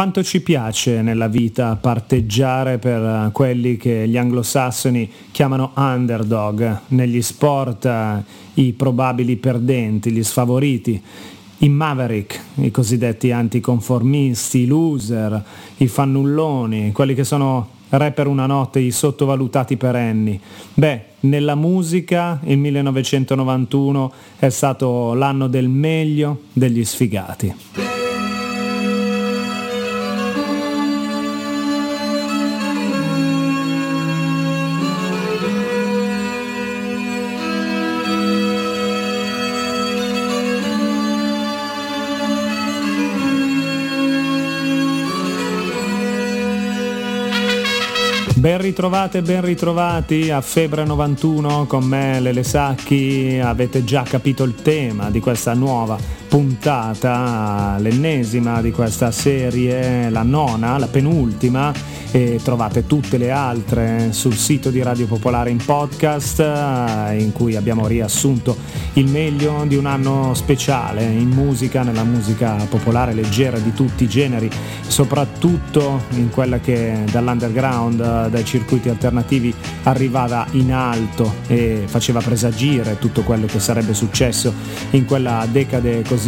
quanto ci piace nella vita parteggiare per quelli che gli anglosassoni chiamano underdog, negli sport eh, i probabili perdenti, gli sfavoriti, i maverick, i cosiddetti anticonformisti, i loser, i fannulloni, quelli che sono re per una notte, i sottovalutati perenni. Beh, nella musica il 1991 è stato l'anno del meglio degli sfigati. Ben ritrovate, ben ritrovati a Febbre 91 con me Lele Sacchi, avete già capito il tema di questa nuova puntata, l'ennesima di questa serie, la nona, la penultima e trovate tutte le altre sul sito di Radio Popolare in podcast in cui abbiamo riassunto il meglio di un anno speciale in musica, nella musica popolare leggera di tutti i generi, soprattutto in quella che dall'underground, dai circuiti alternativi arrivava in alto e faceva presagire tutto quello che sarebbe successo in quella decade così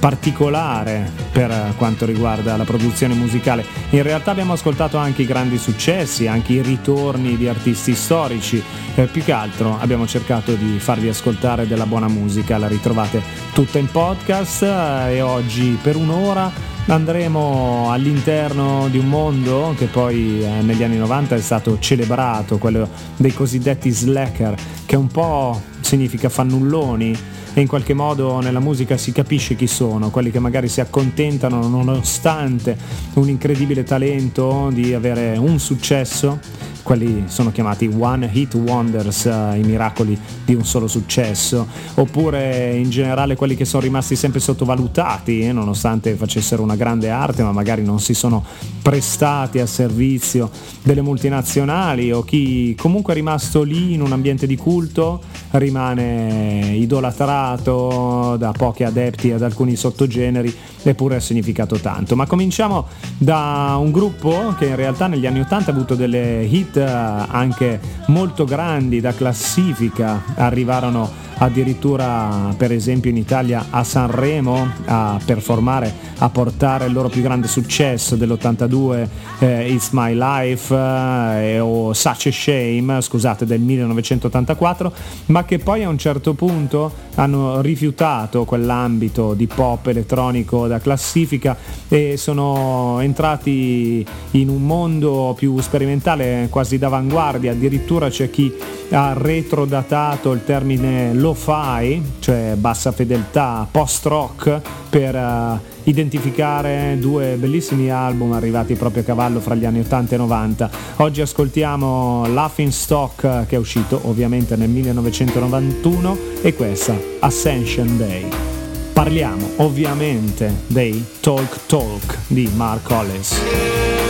particolare per quanto riguarda la produzione musicale. In realtà abbiamo ascoltato anche i grandi successi, anche i ritorni di artisti storici, eh, più che altro abbiamo cercato di farvi ascoltare della buona musica, la ritrovate tutta in podcast eh, e oggi per un'ora andremo all'interno di un mondo che poi eh, negli anni 90 è stato celebrato, quello dei cosiddetti slacker, che un po' significa fannulloni e in qualche modo nella musica si capisce chi sono, quelli che magari si accontentano nonostante un incredibile talento di avere un successo. Quelli sono chiamati One Hit Wonders, uh, i miracoli di un solo successo, oppure in generale quelli che sono rimasti sempre sottovalutati, eh, nonostante facessero una grande arte, ma magari non si sono prestati a servizio delle multinazionali, o chi comunque è rimasto lì in un ambiente di culto rimane idolatrato da pochi adepti ad alcuni sottogeneri, eppure ha significato tanto. Ma cominciamo da un gruppo che in realtà negli anni 80 ha avuto delle hit hit anche molto grandi da classifica arrivarono addirittura per esempio in Italia a Sanremo a performare, a portare il loro più grande successo dell'82 eh, It's My Life eh, o Such a Shame, scusate, del 1984, ma che poi a un certo punto hanno rifiutato quell'ambito di pop elettronico da classifica e sono entrati in un mondo più sperimentale, quasi d'avanguardia, addirittura c'è chi ha retrodatato il termine lo-fi, cioè bassa fedeltà, post-rock, per uh, identificare due bellissimi album arrivati proprio a cavallo fra gli anni 80 e 90. Oggi ascoltiamo Laughing Stock che è uscito ovviamente nel 1991 e questa Ascension Day. Parliamo ovviamente dei Talk Talk di Mark Hollis.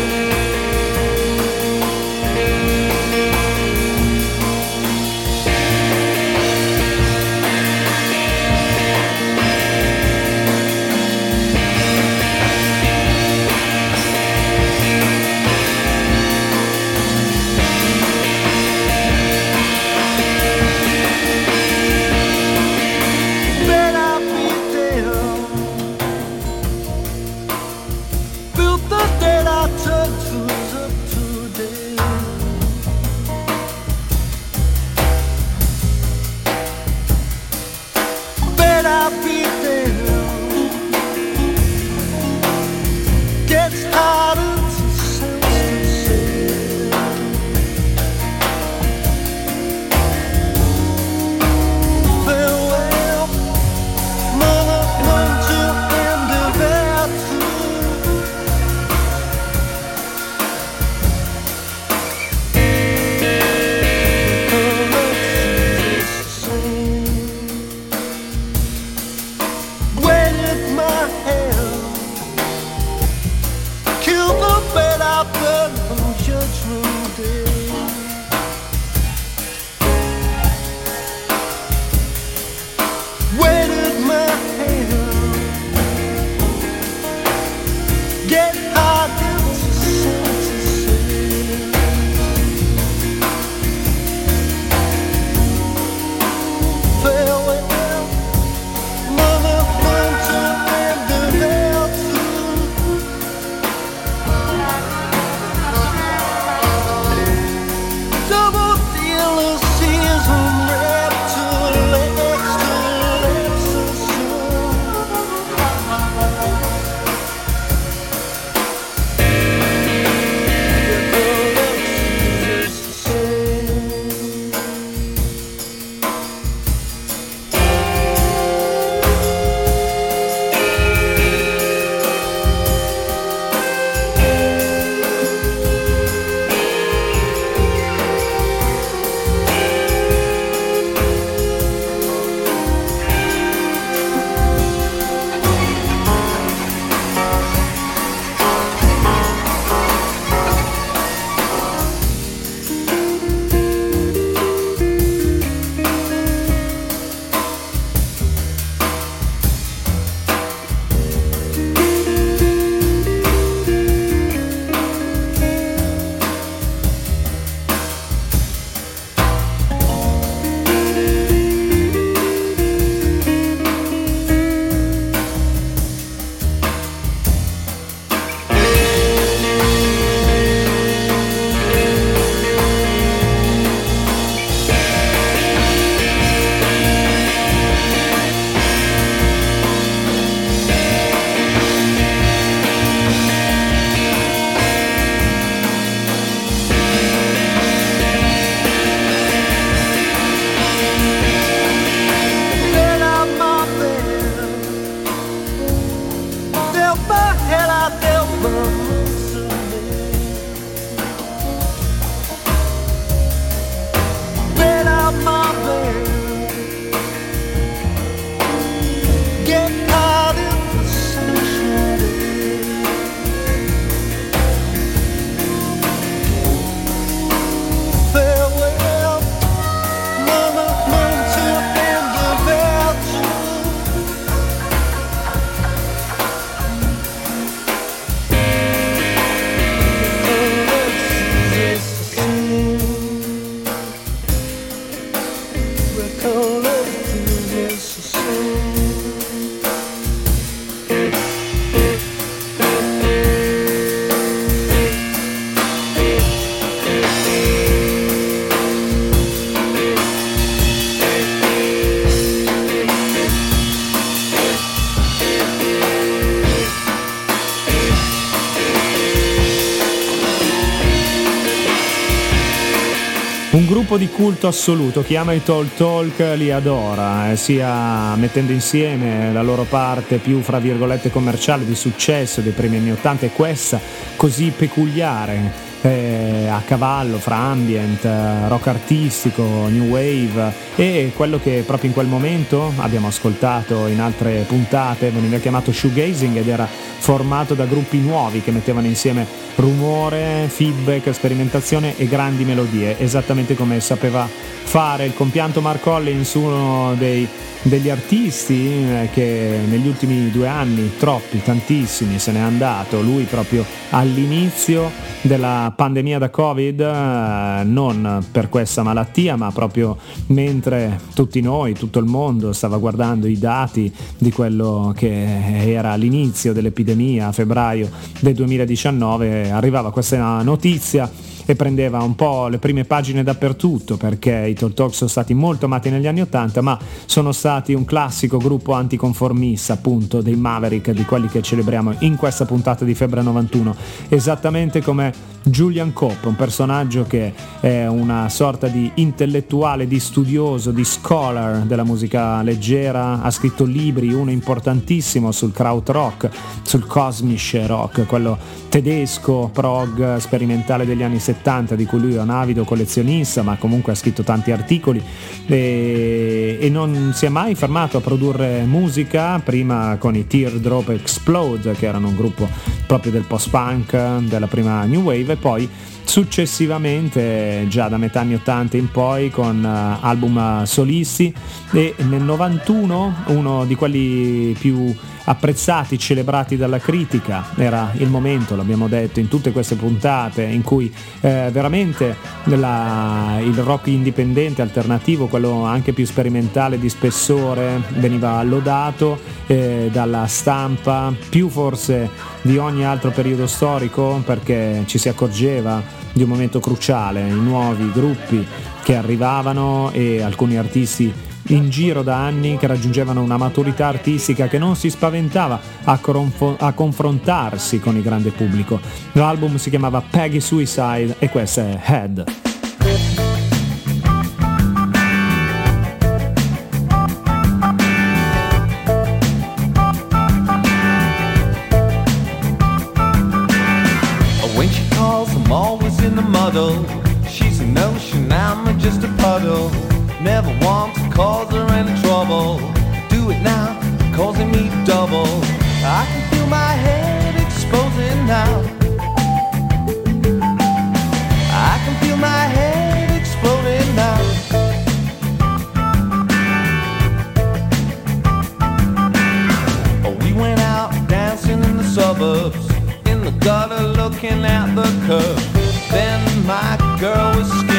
Gruppo di culto assoluto, chi ama i Talk Talk li adora, eh, sia mettendo insieme la loro parte più fra virgolette commerciale di successo dei primi anni 80 e questa così peculiare eh, a cavallo fra ambient, eh, rock artistico, new wave e quello che proprio in quel momento abbiamo ascoltato in altre puntate veniva chiamato shoegazing ed era formato da gruppi nuovi che mettevano insieme rumore, feedback, sperimentazione e grandi melodie, esattamente come sapeva fare il compianto Mark Collins, uno dei degli artisti eh, che negli ultimi due anni, troppi, tantissimi, se n'è andato, lui proprio all'inizio della pandemia da Covid, eh, non per questa malattia, ma proprio mentre tutti noi, tutto il mondo stava guardando i dati di quello che era l'inizio dell'epidemia a febbraio del 2019, arrivava questa notizia e prendeva un po' le prime pagine dappertutto perché i Talk Talk sono stati molto amati negli anni Ottanta ma sono stati un classico gruppo anticonformista appunto dei Maverick di quelli che celebriamo in questa puntata di Febbre 91 esattamente come Julian Cope, un personaggio che è una sorta di intellettuale, di studioso, di scholar della musica leggera, ha scritto libri, uno importantissimo sul krautrock, sul cosmic rock, quello tedesco, prog, sperimentale degli anni 70, di cui lui è un avido collezionista, ma comunque ha scritto tanti articoli e, e non si è mai fermato a produrre musica, prima con i Teardrop Explode, che erano un gruppo proprio del post-punk, della prima New Wave, e poi successivamente già da metà anni 80 in poi con uh, album solisti e nel 91 uno di quelli più apprezzati, celebrati dalla critica, era il momento, l'abbiamo detto in tutte queste puntate, in cui eh, veramente la, il rock indipendente, alternativo, quello anche più sperimentale di spessore, veniva lodato eh, dalla stampa, più forse di ogni altro periodo storico, perché ci si accorgeva di un momento cruciale, i nuovi gruppi che arrivavano e alcuni artisti in giro da anni che raggiungevano una maturità artistica che non si spaventava a, cronfo- a confrontarsi con il grande pubblico. L'album si chiamava Peggy Suicide e questa è Head. She's an ocean, I'm just a puddle. Never want to cause her any trouble. Do it now, causing me double. I can feel my head exposing now. I can feel my head exploding now. We went out dancing in the suburbs, in the gutter looking at the curb. My girl was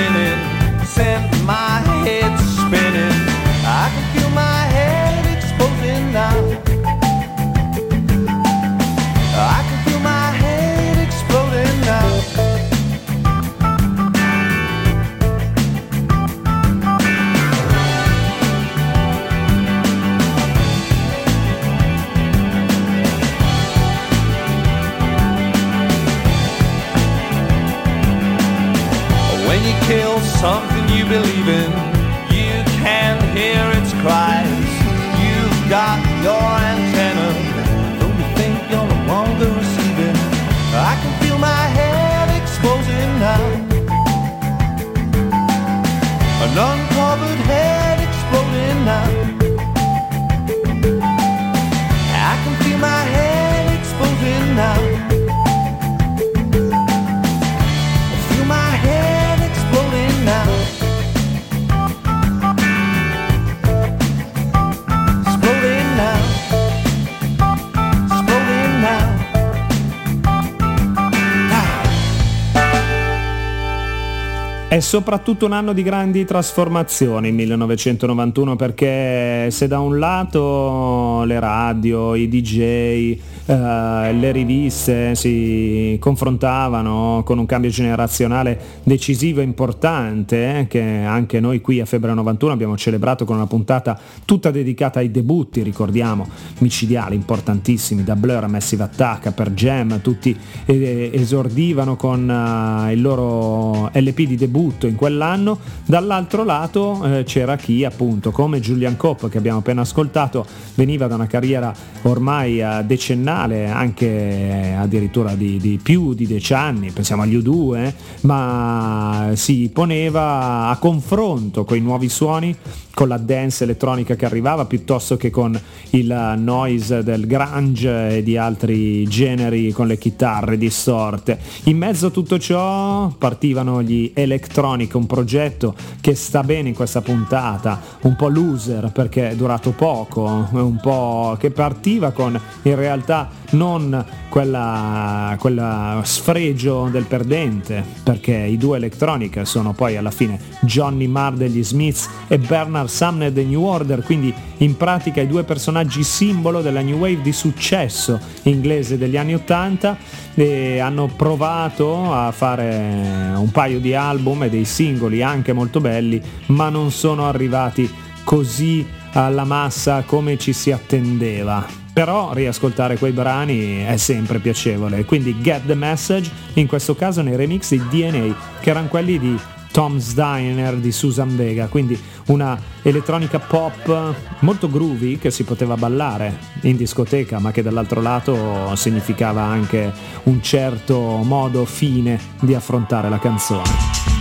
soprattutto un anno di grandi trasformazioni il 1991 perché se da un lato le radio, i DJ, eh, le riviste si confrontavano con un cambio generazionale decisivo e importante eh, che anche noi qui a Febbre 91 abbiamo celebrato con una puntata tutta dedicata ai debutti, ricordiamo, micidiali, importantissimi, da Blur a Massive Attack, per Jam, tutti eh, esordivano con uh, il loro LP di debutto in quell'anno, dall'altro lato eh, c'era chi appunto come Julian Cope che abbiamo appena ascoltato veniva da una carriera ormai decennale, anche eh, addirittura di, di, più di dieci anni, pensiamo agli U2, ma si poneva a confronto con i nuovi suoni con la dance elettronica che arrivava piuttosto che con il noise del grunge e di altri generi con le chitarre distorte. In mezzo a tutto ciò partivano gli Electronic, un progetto che sta bene in questa puntata, un po' loser perché è durato poco, un po' che partiva con in realtà non quella, quella sfregio del perdente, perché i due Electronic sono poi alla fine Johnny Marr degli Smiths e Bernard Sumner dei New Order, quindi in pratica i due personaggi simbolo della New Wave di successo inglese degli anni 80 e hanno provato a fare un paio di album e dei singoli anche molto belli, ma non sono arrivati così alla massa come ci si attendeva però riascoltare quei brani è sempre piacevole, quindi Get the Message, in questo caso nei remix di DNA, che erano quelli di Tom's Diner di Susan Vega, quindi una elettronica pop molto groovy che si poteva ballare in discoteca, ma che dall'altro lato significava anche un certo modo fine di affrontare la canzone.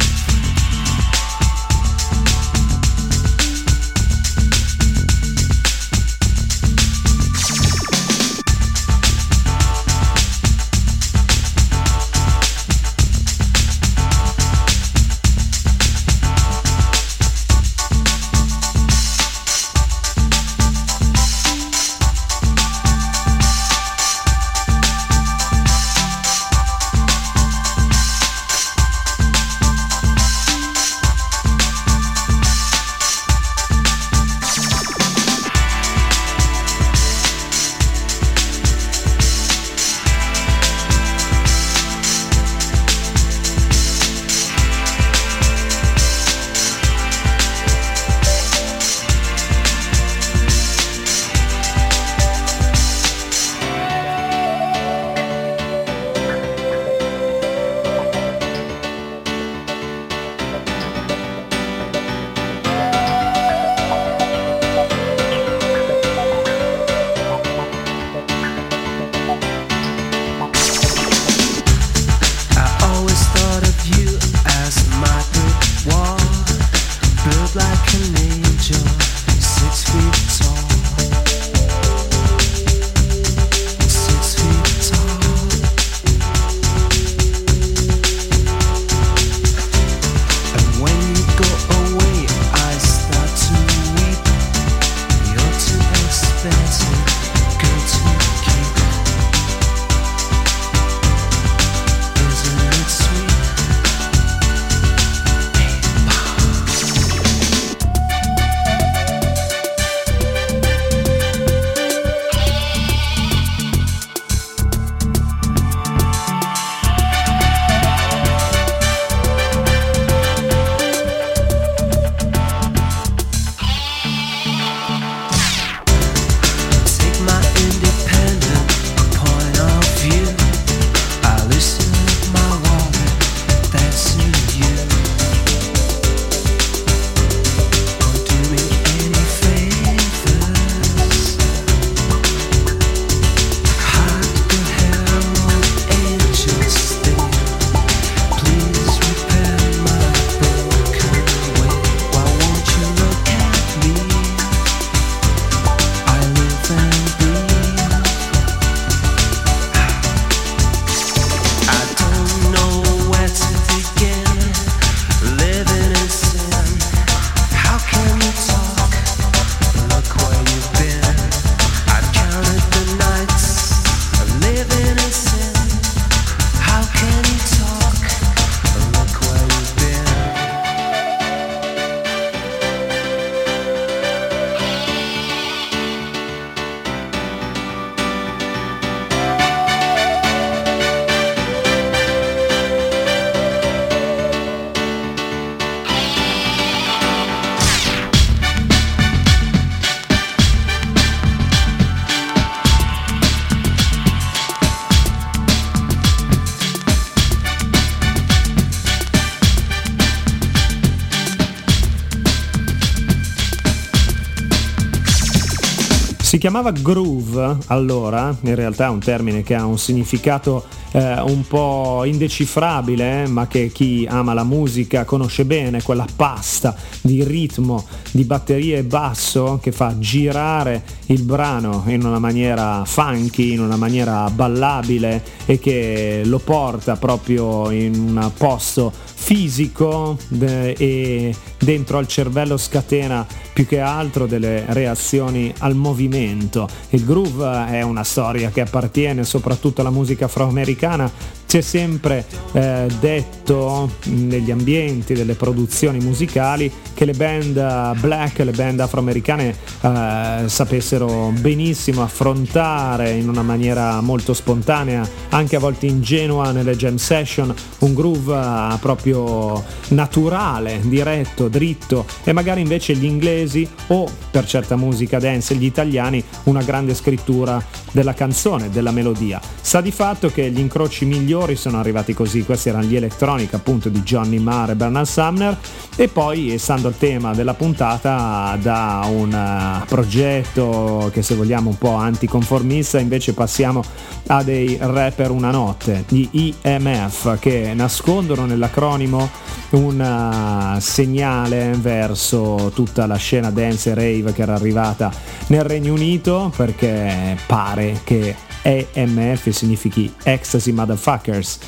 Chiamava groove allora, in realtà è un termine che ha un significato eh, un po' indecifrabile, ma che chi ama la musica conosce bene, quella pasta di ritmo, di batterie e basso che fa girare il brano in una maniera funky, in una maniera ballabile e che lo porta proprio in un posto fisico e dentro al cervello scatena più che altro delle reazioni al movimento. Il groove è una storia che appartiene soprattutto alla musica afroamericana c'è sempre eh, detto negli ambienti delle produzioni musicali che le band black, le band afroamericane eh, sapessero benissimo affrontare in una maniera molto spontanea, anche a volte ingenua nelle jam session, un groove eh, proprio naturale, diretto, dritto e magari invece gli inglesi o per certa musica dance gli italiani una grande scrittura della canzone, della melodia. Sa di fatto che gli incroci migliori migliori sono arrivati così, questi erano gli Electronic appunto di Johnny Marr e Bernard Sumner. E poi essendo il tema della puntata da un uh, progetto che se vogliamo un po' anticonformista invece passiamo a dei rapper una notte, gli EMF che nascondono nell'acronimo un uh, segnale verso tutta la scena dance e rave che era arrivata nel Regno Unito perché pare che EMF significhi Ecstasy Motherfuckers,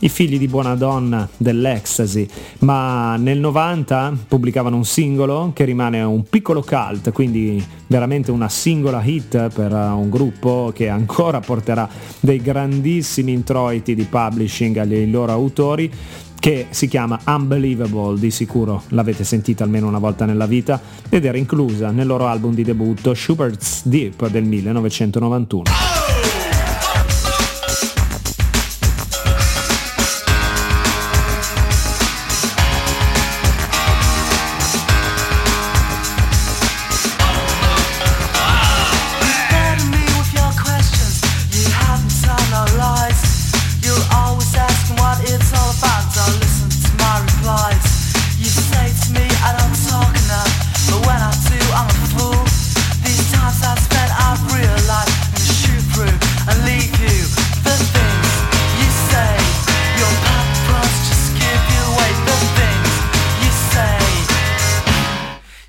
i figli di buona donna dell'ecstasy, ma nel 90 pubblicavano un singolo che rimane un piccolo cult, quindi veramente una singola hit per un gruppo che ancora porterà dei grandissimi introiti di publishing agli loro autori che si chiama Unbelievable, di sicuro l'avete sentita almeno una volta nella vita ed era inclusa nel loro album di debutto Schubert's Deep del 1991.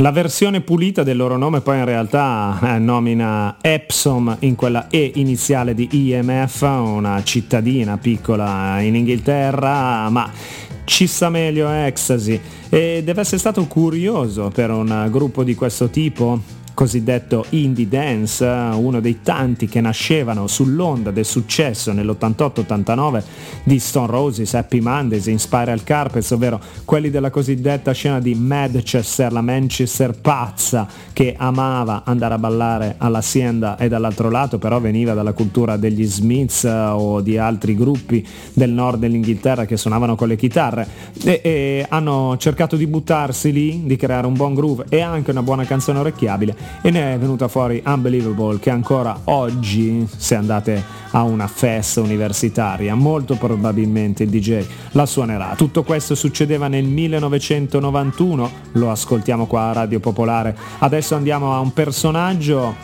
La versione pulita del loro nome poi in realtà eh, nomina Epsom in quella E iniziale di IMF, una cittadina piccola in Inghilterra, ma ci sta meglio Ecstasy. E deve essere stato curioso per un gruppo di questo tipo cosiddetto indie dance, uno dei tanti che nascevano sull'onda del successo nell'88-89 di Stone Roses, Happy Mondays, Inspiral Carpets, ovvero quelli della cosiddetta scena di Manchester, la Manchester pazza che amava andare a ballare all'Azienda e dall'altro lato però veniva dalla cultura degli Smiths o di altri gruppi del nord dell'Inghilterra che suonavano con le chitarre e, e hanno cercato di buttarsi lì, di creare un buon groove e anche una buona canzone orecchiabile e ne è venuta fuori Unbelievable che ancora oggi se andate a una festa universitaria molto probabilmente il DJ la suonerà. Tutto questo succedeva nel 1991, lo ascoltiamo qua a Radio Popolare. Adesso andiamo a un personaggio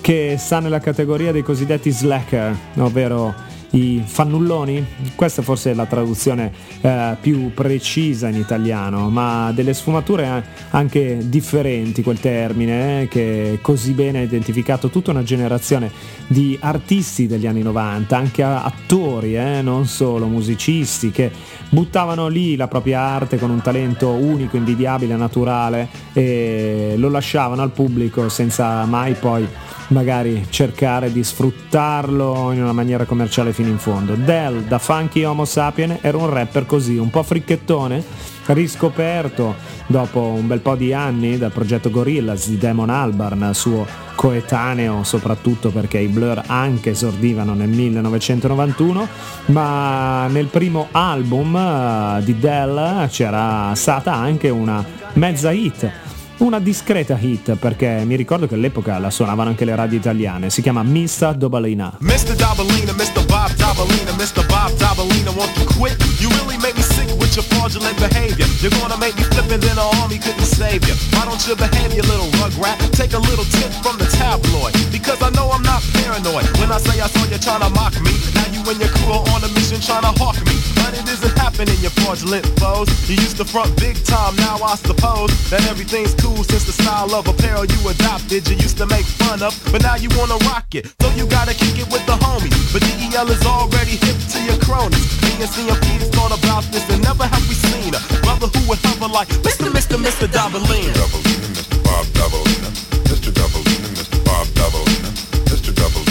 che sta nella categoria dei cosiddetti slacker, ovvero i fannulloni? Questa forse è la traduzione eh, più precisa in italiano, ma delle sfumature anche differenti quel termine, eh, che così bene ha identificato tutta una generazione di artisti degli anni 90, anche attori, eh, non solo musicisti, che buttavano lì la propria arte con un talento unico, invidiabile, naturale e lo lasciavano al pubblico senza mai poi magari cercare di sfruttarlo in una maniera commerciale fino in fondo. Dell, da funky homo sapien, era un rapper così, un po' fricchettone, riscoperto dopo un bel po' di anni dal progetto Gorillaz di Damon Albarn, suo coetaneo soprattutto perché i Blur anche esordivano nel 1991, ma nel primo album eh, di Dell c'era stata anche una mezza hit una discreta hit perché mi ricordo che all'epoca la suonavano anche le radio italiane, si chiama Mr. Dobalina. Mr. Dobalina, Mr. Bob Dobalina, Mr. Bob Dobalina, won't you quit? You really make me sick with your fraudulent behavior. You're gonna make me flip and then an army couldn't save you. Why don't you behave, you little rugrat? Take a little tip from the tabloid, because I know I'm not paranoid. When I say I saw you trying to mock me, now you and your crew are on a mission trying to hawk me. But it isn't happening, you fraudulent foes. You used to front big time, now I suppose that everything's cool since the style of apparel you adopted. You used to make fun of, but now you wanna rock it. So you gotta kick it with the homies. But DEL is already hip to your cronies. Me and CMP's thought about this and never have we seen a brother who would hover like Mr. Mr. Mr. Dabalina. Dabalina, Mr. Bob Dabalina. Mr. Dabalina, Mr. Bob Dabalina. Mr. Dabalina,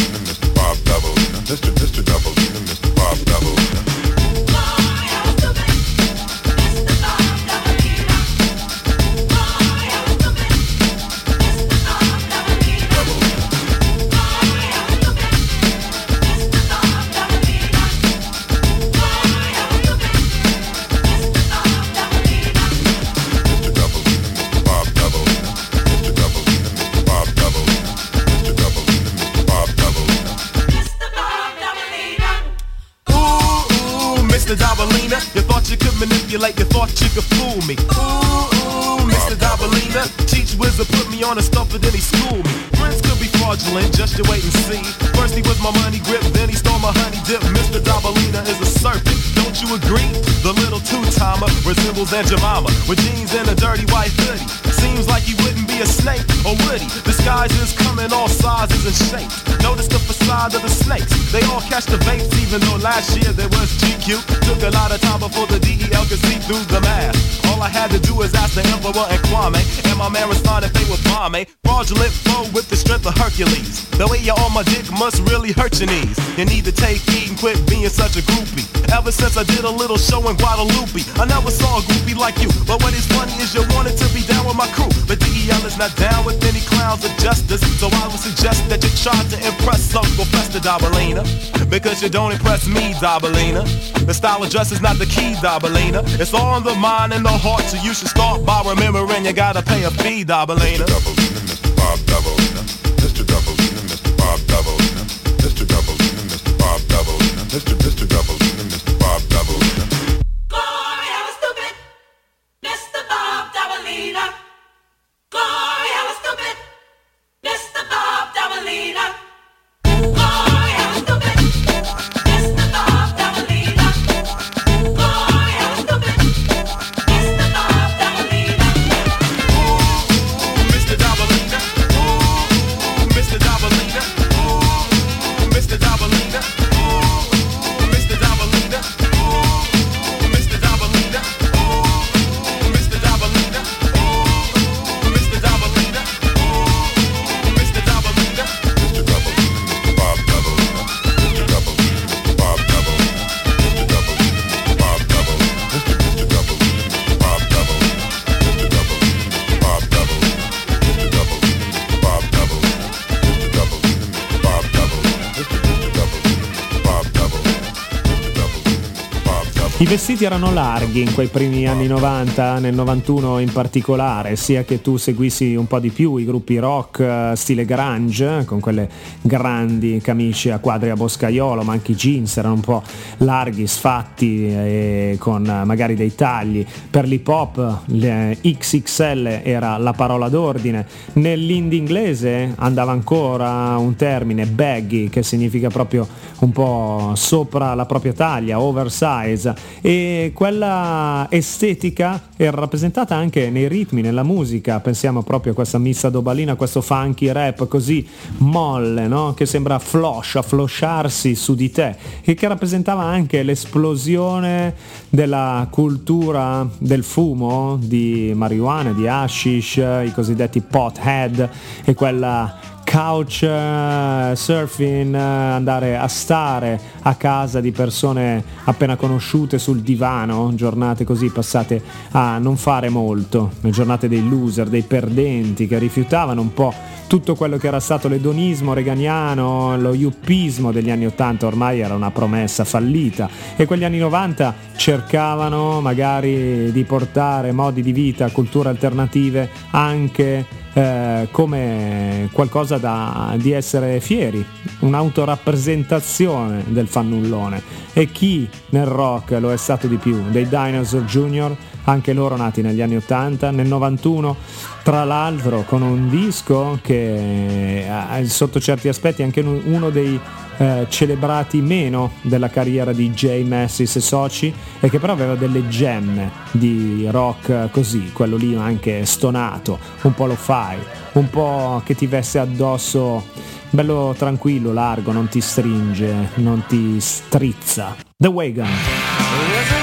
Aunt Jemima with jeans and a dirty white hoodie. Seems like he wouldn't be a snake, or would he? Disguises come in all sizes and shapes. Notice the facade of the snakes. They all catch the vapes, even though last year there was GQ. Took a lot of time before the DEL could see through the mask. All I had to do was ask the Emperor and Kwame, and my man responded they were bombe. Fraudulent flow with the strength of Hercules. The way you're on my dick must really hurt your knees. You need to take heed and quit being such a groupie. Ever since I did a little show in Guadalupe, I never saw a groupie like you. But what is funny is you wanted to be down with my crew. But DEL is not down with any clowns of justice. So I would suggest that you try to impress Uncle Fester Dabalina. Because you don't impress me, Dabalina. The style of dress is not the key, Dabalina. It's all in the mind and the heart, so you should start by remembering you gotta pay a fee, Dabalina. Vestiti erano larghi in quei primi anni 90, nel 91 in particolare, sia che tu seguissi un po' di più i gruppi rock eh, stile grunge, con quelle grandi camicie a quadri a boscaiolo, ma anche i jeans erano un po' larghi, sfatti e con magari dei tagli. Per l'hip hop XXL era la parola d'ordine. Nell'indie inglese andava ancora un termine, baggy, che significa proprio un po' sopra la propria taglia, oversize e quella estetica era rappresentata anche nei ritmi, nella musica, pensiamo proprio a questa missa dobalina, questo funky rap così molle, no? che sembra flosh, afflosciarsi su di te e che rappresentava anche l'esplosione della cultura del fumo, di marijuana, di hashish, i cosiddetti pothead e quella couch uh, surfing, uh, andare a stare a casa di persone appena conosciute sul divano, giornate così passate a non fare molto, le giornate dei loser, dei perdenti che rifiutavano un po' tutto quello che era stato l'edonismo reganiano, lo yuppismo degli anni 80 ormai era una promessa fallita. E quegli anni 90 cercavano magari di portare modi di vita, culture alternative anche eh, come qualcosa da, di essere fieri, un'autorappresentazione del fannullone. E chi nel rock lo è stato di più? Dei Dinosaur Jr., anche loro nati negli anni 80, nel 91, tra l'altro con un disco che eh, sotto certi aspetti è anche uno dei eh, celebrati meno della carriera di Jay Massis e soci e che però aveva delle gemme di rock così, quello lì anche stonato, un po' lo fai, un po' che ti veste addosso bello tranquillo, largo, non ti stringe, non ti strizza. The Wagon.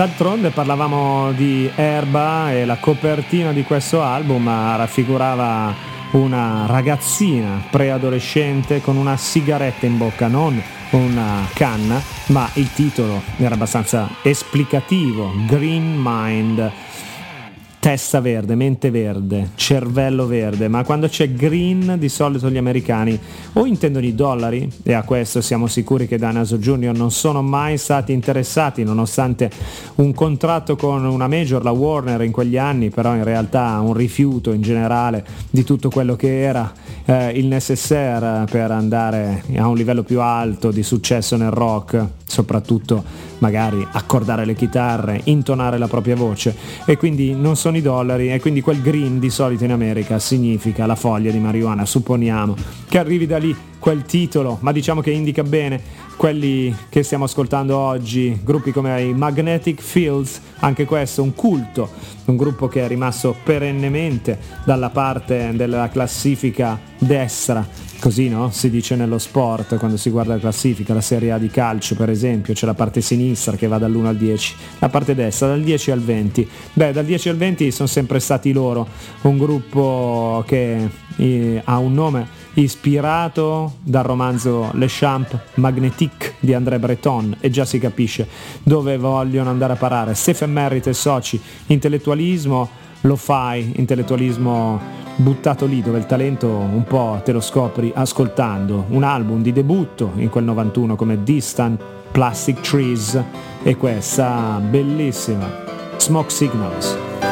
D'altronde parlavamo di Erba e la copertina di questo album raffigurava una ragazzina preadolescente con una sigaretta in bocca, non una canna, ma il titolo era abbastanza esplicativo, Green Mind testa verde, mente verde, cervello verde, ma quando c'è green di solito gli americani o intendono i dollari, e a questo siamo sicuri che Danaso Junior non sono mai stati interessati, nonostante un contratto con una major, la Warner in quegli anni, però in realtà un rifiuto in generale di tutto quello che era eh, il necessaire per andare a un livello più alto di successo nel rock, soprattutto magari accordare le chitarre, intonare la propria voce. E quindi non sono i dollari e quindi quel green di solito in America significa la foglia di marijuana, supponiamo. Che arrivi da lì quel titolo, ma diciamo che indica bene quelli che stiamo ascoltando oggi, gruppi come i Magnetic Fields, anche questo un culto, un gruppo che è rimasto perennemente dalla parte della classifica destra così no? si dice nello sport quando si guarda la classifica, la Serie A di calcio per esempio, c'è la parte sinistra che va dall'1 al 10, la parte destra dal 10 al 20. Beh, dal 10 al 20 sono sempre stati loro, un gruppo che eh, ha un nome ispirato dal romanzo Le Champ Magnetique di André Breton e già si capisce dove vogliono andare a parare. Stephen Merritt e soci, intellettualismo, lo fai, intellettualismo buttato lì dove il talento un po' te lo scopri ascoltando un album di debutto in quel 91 come Distant Plastic Trees e questa bellissima Smoke Signals.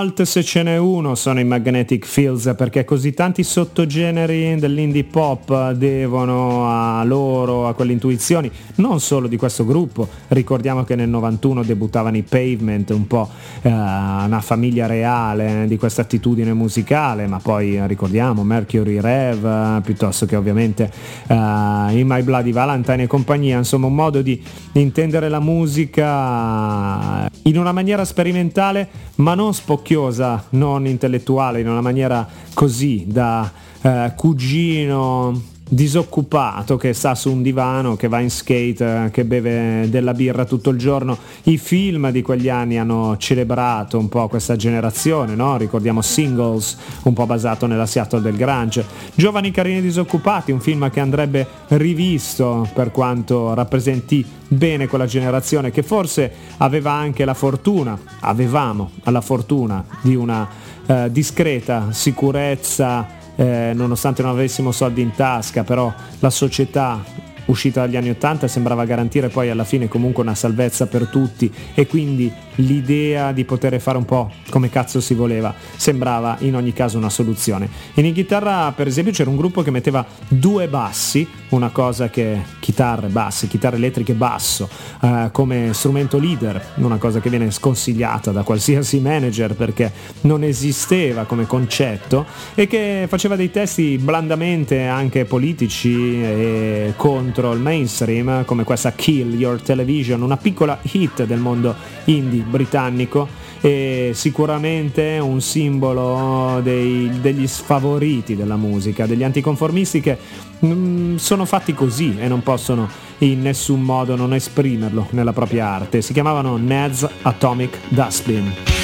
Cult se ce n'è uno sono i Magnetic Fields perché così tanti sottogeneri dell'indie pop devono loro, a quelle intuizioni, non solo di questo gruppo, ricordiamo che nel 91 debuttavano i Pavement, un po' eh, una famiglia reale di questa attitudine musicale, ma poi ricordiamo Mercury Rev, piuttosto che ovviamente eh, In My Bloody Valentine e compagnia, insomma un modo di intendere la musica in una maniera sperimentale ma non spocchiosa, non intellettuale, in una maniera così da eh, cugino disoccupato che sta su un divano, che va in skate, che beve della birra tutto il giorno. I film di quegli anni hanno celebrato un po' questa generazione, no? ricordiamo Singles, un po' basato nella Seattle del Grange. Giovani carini disoccupati, un film che andrebbe rivisto per quanto rappresenti bene quella generazione che forse aveva anche la fortuna, avevamo la fortuna di una eh, discreta sicurezza eh, nonostante non avessimo soldi in tasca, però la società uscita dagli anni 80 sembrava garantire poi alla fine comunque una salvezza per tutti e quindi l'idea di poter fare un po' come cazzo si voleva sembrava in ogni caso una soluzione. In chitarra per esempio c'era un gruppo che metteva due bassi, una cosa che chitarre, bassi, chitarre elettriche basso eh, come strumento leader, una cosa che viene sconsigliata da qualsiasi manager perché non esisteva come concetto e che faceva dei testi blandamente anche politici e contro il mainstream come questa Kill Your Television, una piccola hit del mondo indie britannico e sicuramente un simbolo dei, degli sfavoriti della musica, degli anticonformisti che mm, sono fatti così e non possono in nessun modo non esprimerlo nella propria arte. Si chiamavano Ned's Atomic Dustbin.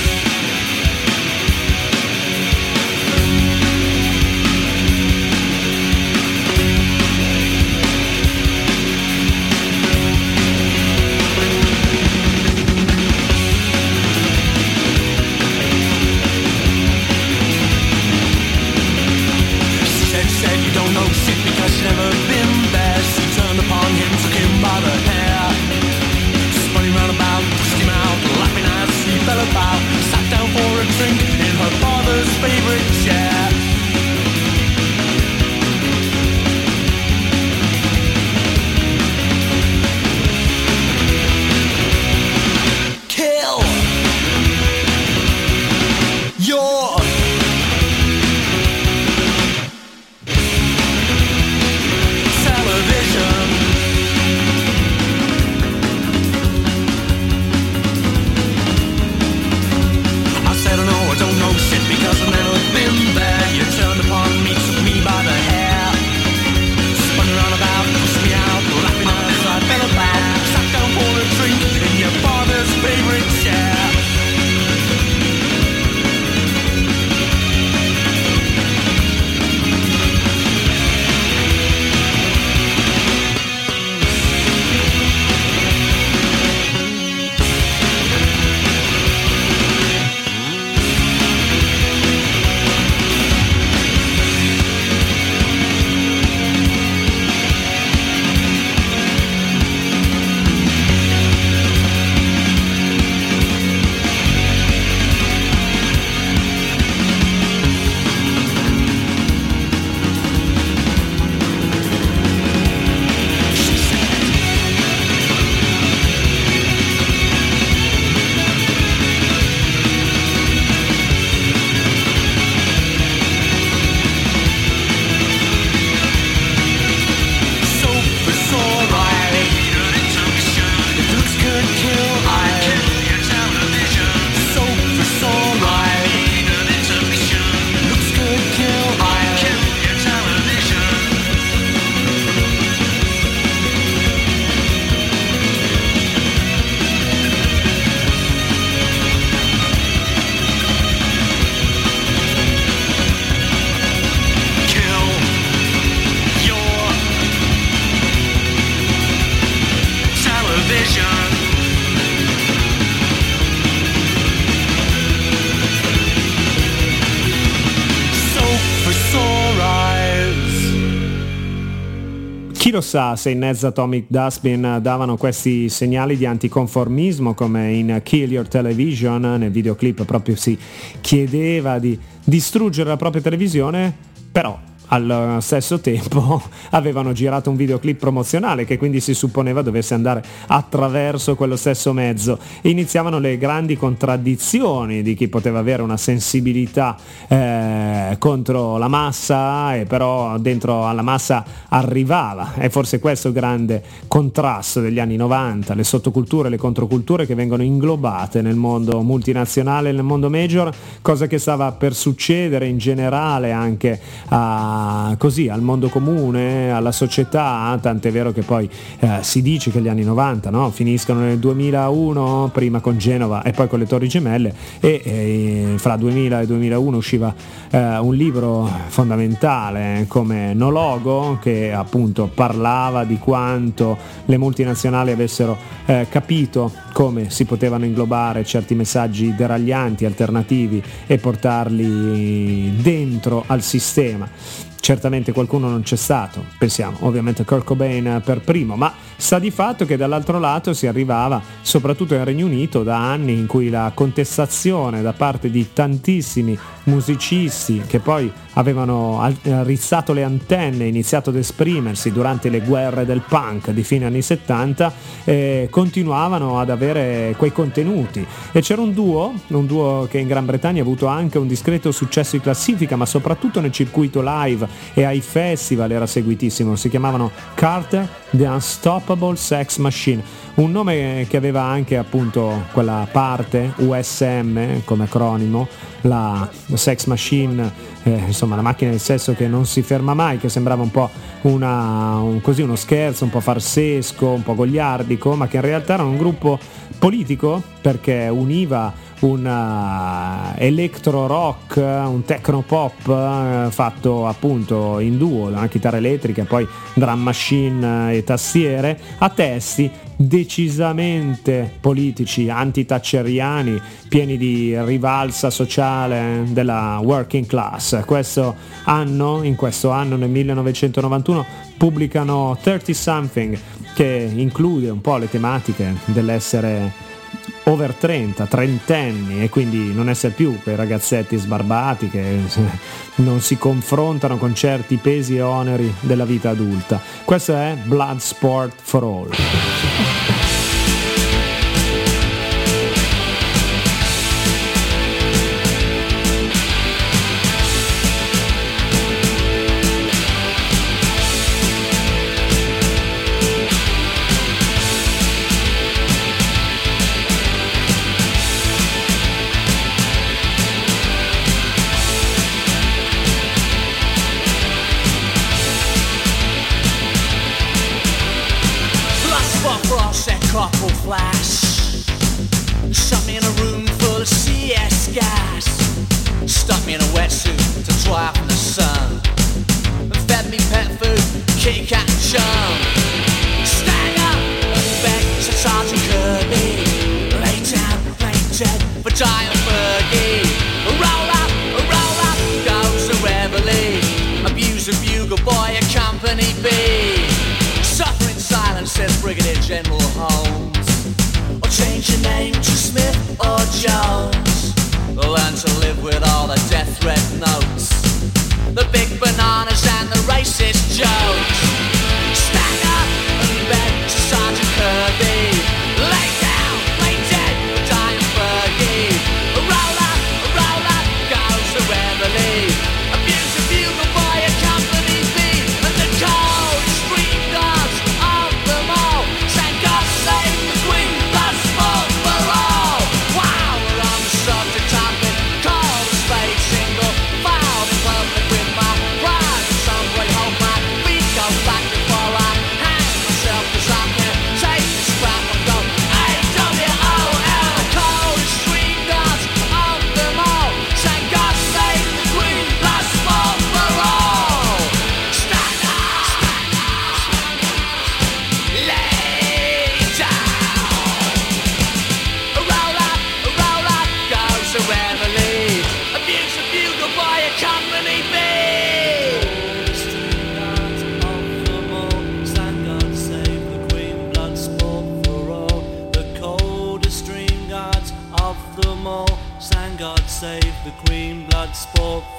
Lo sa se in Ned's Atomic Dustbin davano questi segnali di anticonformismo come in Kill Your Television, nel videoclip proprio si chiedeva di distruggere la propria televisione, però al stesso tempo avevano girato un videoclip promozionale che quindi si supponeva dovesse andare attraverso quello stesso mezzo. Iniziavano le grandi contraddizioni di chi poteva avere una sensibilità eh, contro la massa e però dentro alla massa arrivava. E forse questo grande contrasto degli anni 90 le sottoculture le controculture che vengono inglobate nel mondo multinazionale nel mondo major cosa che stava per succedere in generale anche a così al mondo comune, alla società, tant'è vero che poi eh, si dice che gli anni 90 no? finiscono nel 2001, prima con Genova e poi con le Torri Gemelle e, e fra 2000 e 2001 usciva eh, un libro fondamentale come No Logo che appunto parlava di quanto le multinazionali avessero eh, capito come si potevano inglobare certi messaggi deraglianti, alternativi e portarli dentro al sistema certamente qualcuno non c'è stato, pensiamo ovviamente a Kurt Cobain per primo, ma sta di fatto che dall'altro lato si arrivava soprattutto nel Regno Unito da anni in cui la contestazione da parte di tantissimi musicisti che poi avevano rizzato le antenne, iniziato ad esprimersi durante le guerre del punk di fine anni 70, eh, continuavano ad avere quei contenuti. E c'era un duo, un duo che in Gran Bretagna ha avuto anche un discreto successo in classifica, ma soprattutto nel circuito live e ai festival era seguitissimo, si chiamavano Carter The Unstoppable Sex Machine, un nome che aveva anche appunto quella parte USM come acronimo, la Sex Machine, eh, insomma la macchina del sesso che non si ferma mai, che sembrava un po' una, un, così uno scherzo, un po' farsesco, un po' gogliardico, ma che in realtà era un gruppo politico perché univa un uh, electro rock, un techno pop uh, fatto appunto in duo, una chitarra elettrica, poi drum machine e tastiere, a testi decisamente politici, anti-thatcheriani, pieni di rivalsa sociale della working class. Questo anno, in questo anno, nel 1991, pubblicano 30 Something, che include un po' le tematiche dell'essere over 30, trentenni e quindi non essere più quei ragazzetti sbarbati che non si confrontano con certi pesi e oneri della vita adulta. Questo è Blood Sport for All. Giant Fergie. Roll up, roll up, goes the reveille. Bugle boy at Company B. Suffer in silence, says Brigadier General Holmes. Or change your name to Smith or Jones. Learn to live with all the death threat notes. The big bananas and the racist jokes. Stand up and beg to Sergeant Kirby.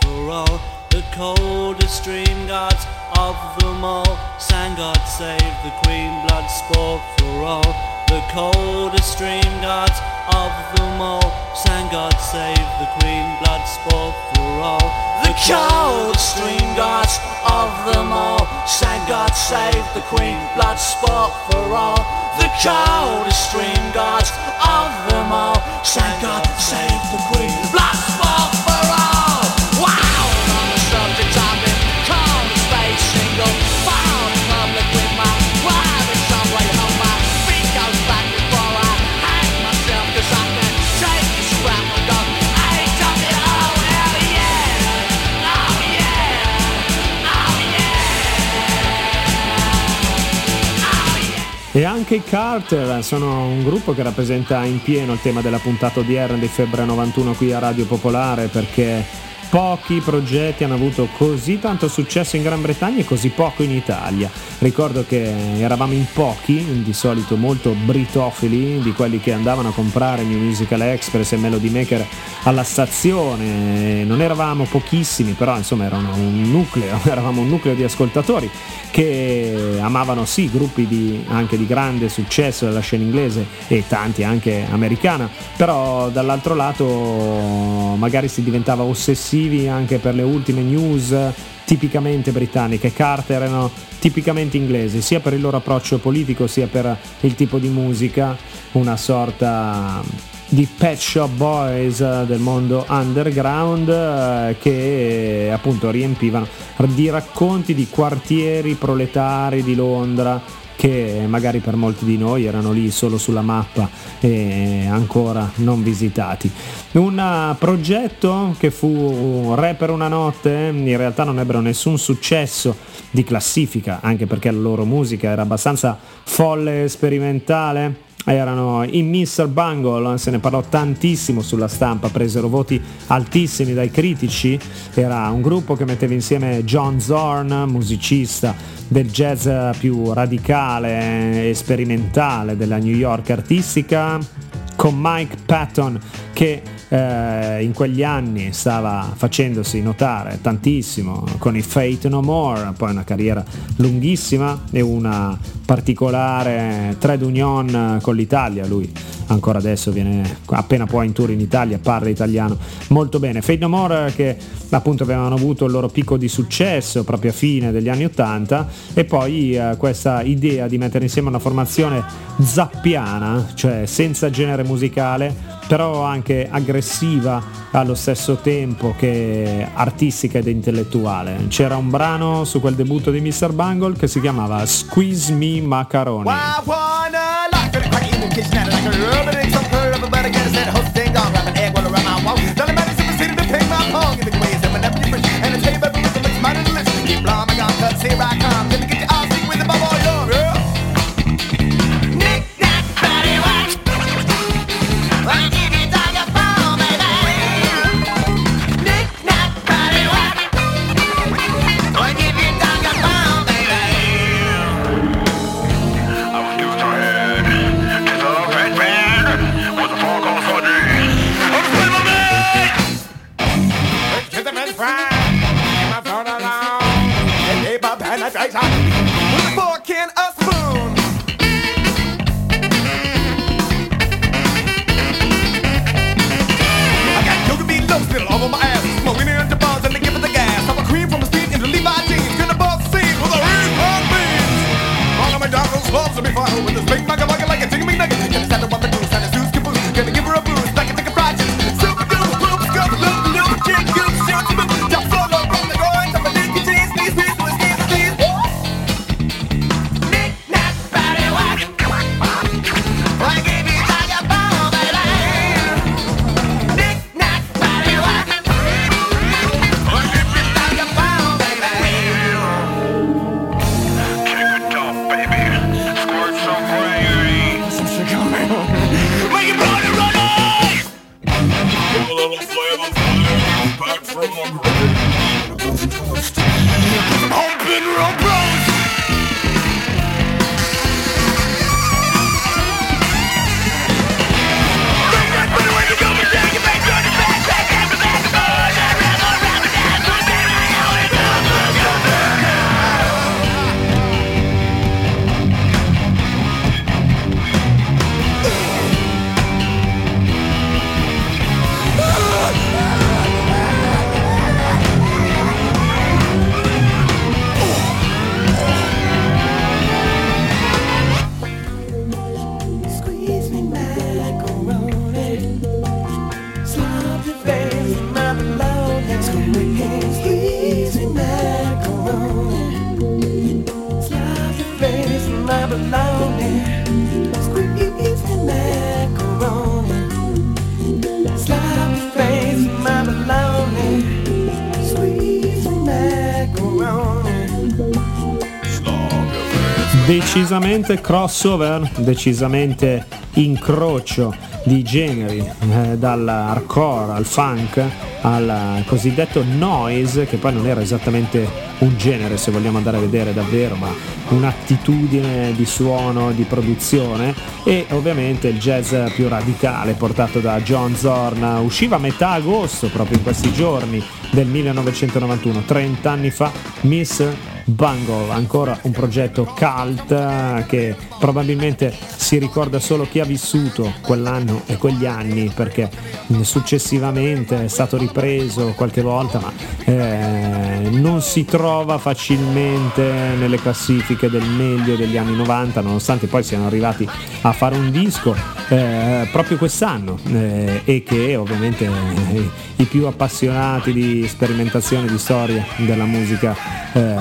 For all. The coldest stream gods of them all sang God save the Queen, blood sport for all. The coldest stream gods of them all sang God save the Queen, blood sport for all. The coldest stream gods of them all sang God save the Queen, blood sport for all. The coldest gods of them all sang God save the Queen, blood E anche i Carter sono un gruppo che rappresenta in pieno il tema della puntata odierna di Febbre 91 qui a Radio Popolare perché pochi progetti hanno avuto così tanto successo in Gran Bretagna e così poco in Italia. Ricordo che eravamo in pochi, di solito molto britofili, di quelli che andavano a comprare New Musical Express e Melody Maker alla stazione. Non eravamo pochissimi, però insomma erano un nucleo, eravamo un nucleo di ascoltatori che amavano sì gruppi di, anche di grande successo della scena inglese e tanti anche americana, però dall'altro lato magari si diventava ossessivi anche per le ultime news tipicamente britanniche. Carter erano tipicamente inglesi, sia per il loro approccio politico sia per il tipo di musica, una sorta di Pet Shop Boys del mondo underground eh, che appunto riempivano di racconti di quartieri proletari di Londra che magari per molti di noi erano lì solo sulla mappa e ancora non visitati. Un progetto che fu re per una notte, in realtà non ebbero nessun successo di classifica, anche perché la loro musica era abbastanza folle e sperimentale erano i Mr. Bungle, se ne parlò tantissimo sulla stampa, presero voti altissimi dai critici, era un gruppo che metteva insieme John Zorn, musicista del jazz più radicale e sperimentale della New York artistica, con Mike Patton che eh, in quegli anni stava facendosi notare tantissimo con i Fate No More, poi una carriera lunghissima e una particolare trade union con l'Italia, lui ancora adesso viene appena può in tour in Italia, parla italiano molto bene. Fate No More che appunto avevano avuto il loro picco di successo proprio a fine degli anni 80 e poi eh, questa idea di mettere insieme una formazione zappiana, cioè senza genere musicale, però anche aggressiva allo stesso tempo che artistica ed intellettuale. C'era un brano su quel debutto di Mr. Bungle che si chiamava Squeeze Me Macaroni. Here I come, decisamente crossover, decisamente incrocio di generi, eh, dall'hardcore al funk al cosiddetto noise, che poi non era esattamente un genere se vogliamo andare a vedere davvero, ma un'attitudine di suono, di produzione. E ovviamente il jazz più radicale portato da John Zorn usciva a metà agosto proprio in questi giorni del 1991, 30 anni fa, Miss Bungle, ancora un progetto cult eh, che probabilmente si ricorda solo chi ha vissuto quell'anno e quegli anni perché successivamente è stato ripreso qualche volta ma eh, non si trova facilmente nelle classifiche del meglio degli anni 90 nonostante poi siano arrivati a fare un disco eh, proprio quest'anno eh, e che ovviamente eh, i più appassionati di sperimentazione di storia della musica eh,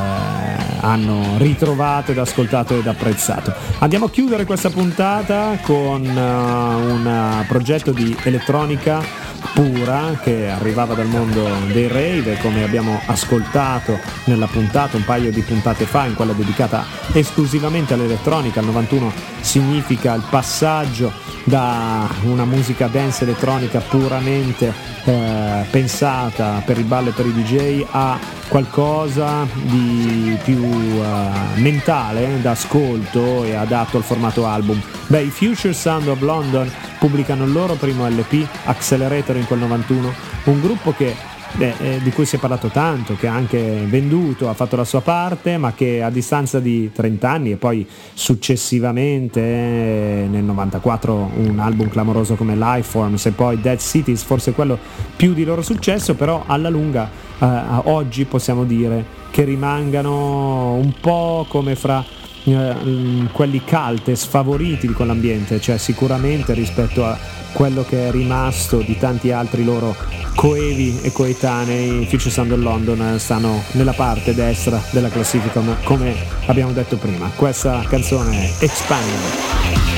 hanno ritrovato ed ascoltato ed apprezzato. Andiamo a chiudere questa puntata con uh, un uh, progetto di elettronica pura che arrivava dal mondo dei rave come abbiamo ascoltato nella puntata un paio di puntate fa in quella dedicata esclusivamente all'elettronica al 91 significa il passaggio da una musica dance elettronica puramente eh, pensata per il ballo e per i DJ a qualcosa di più uh, mentale d'ascolto e adatto al formato album. Beh, i Future Sound of London pubblicano il loro primo LP, Accelerator in quel 91, un gruppo che eh, di cui si è parlato tanto, che ha anche venduto, ha fatto la sua parte, ma che a distanza di 30 anni e poi successivamente eh, nel 94 un album clamoroso come Lifeforms e poi Dead Cities, forse quello più di loro successo, però alla lunga eh, oggi possiamo dire che rimangano un po' come fra eh, quelli calte, sfavoriti di quell'ambiente, cioè sicuramente rispetto a quello che è rimasto di tanti altri loro coevi e coetanei, Future Sound of London stanno nella parte destra della classifica come abbiamo detto prima. Questa canzone è Expand.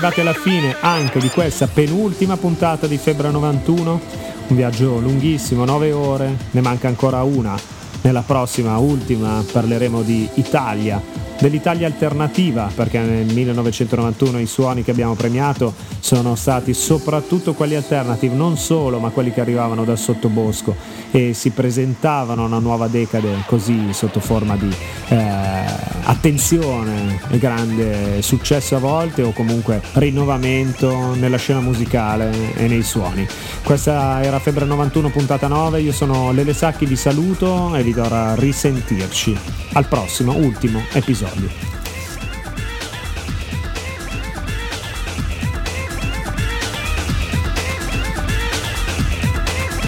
Arrivati alla fine anche di questa penultima puntata di Febbre 91, un viaggio lunghissimo, 9 ore, ne manca ancora una. Nella prossima, ultima, parleremo di Italia, dell'Italia alternativa, perché nel 1991 i suoni che abbiamo premiato sono stati soprattutto quelli alternative, non solo, ma quelli che arrivavano dal sottobosco e si presentavano a una nuova decade così sotto forma di eh, attenzione e grande successo a volte o comunque rinnovamento nella scena musicale e nei suoni. Questa era Febbre 91 puntata 9, io sono Lele Sacchi, vi saluto e vi do a risentirci al prossimo ultimo episodio. Ладно.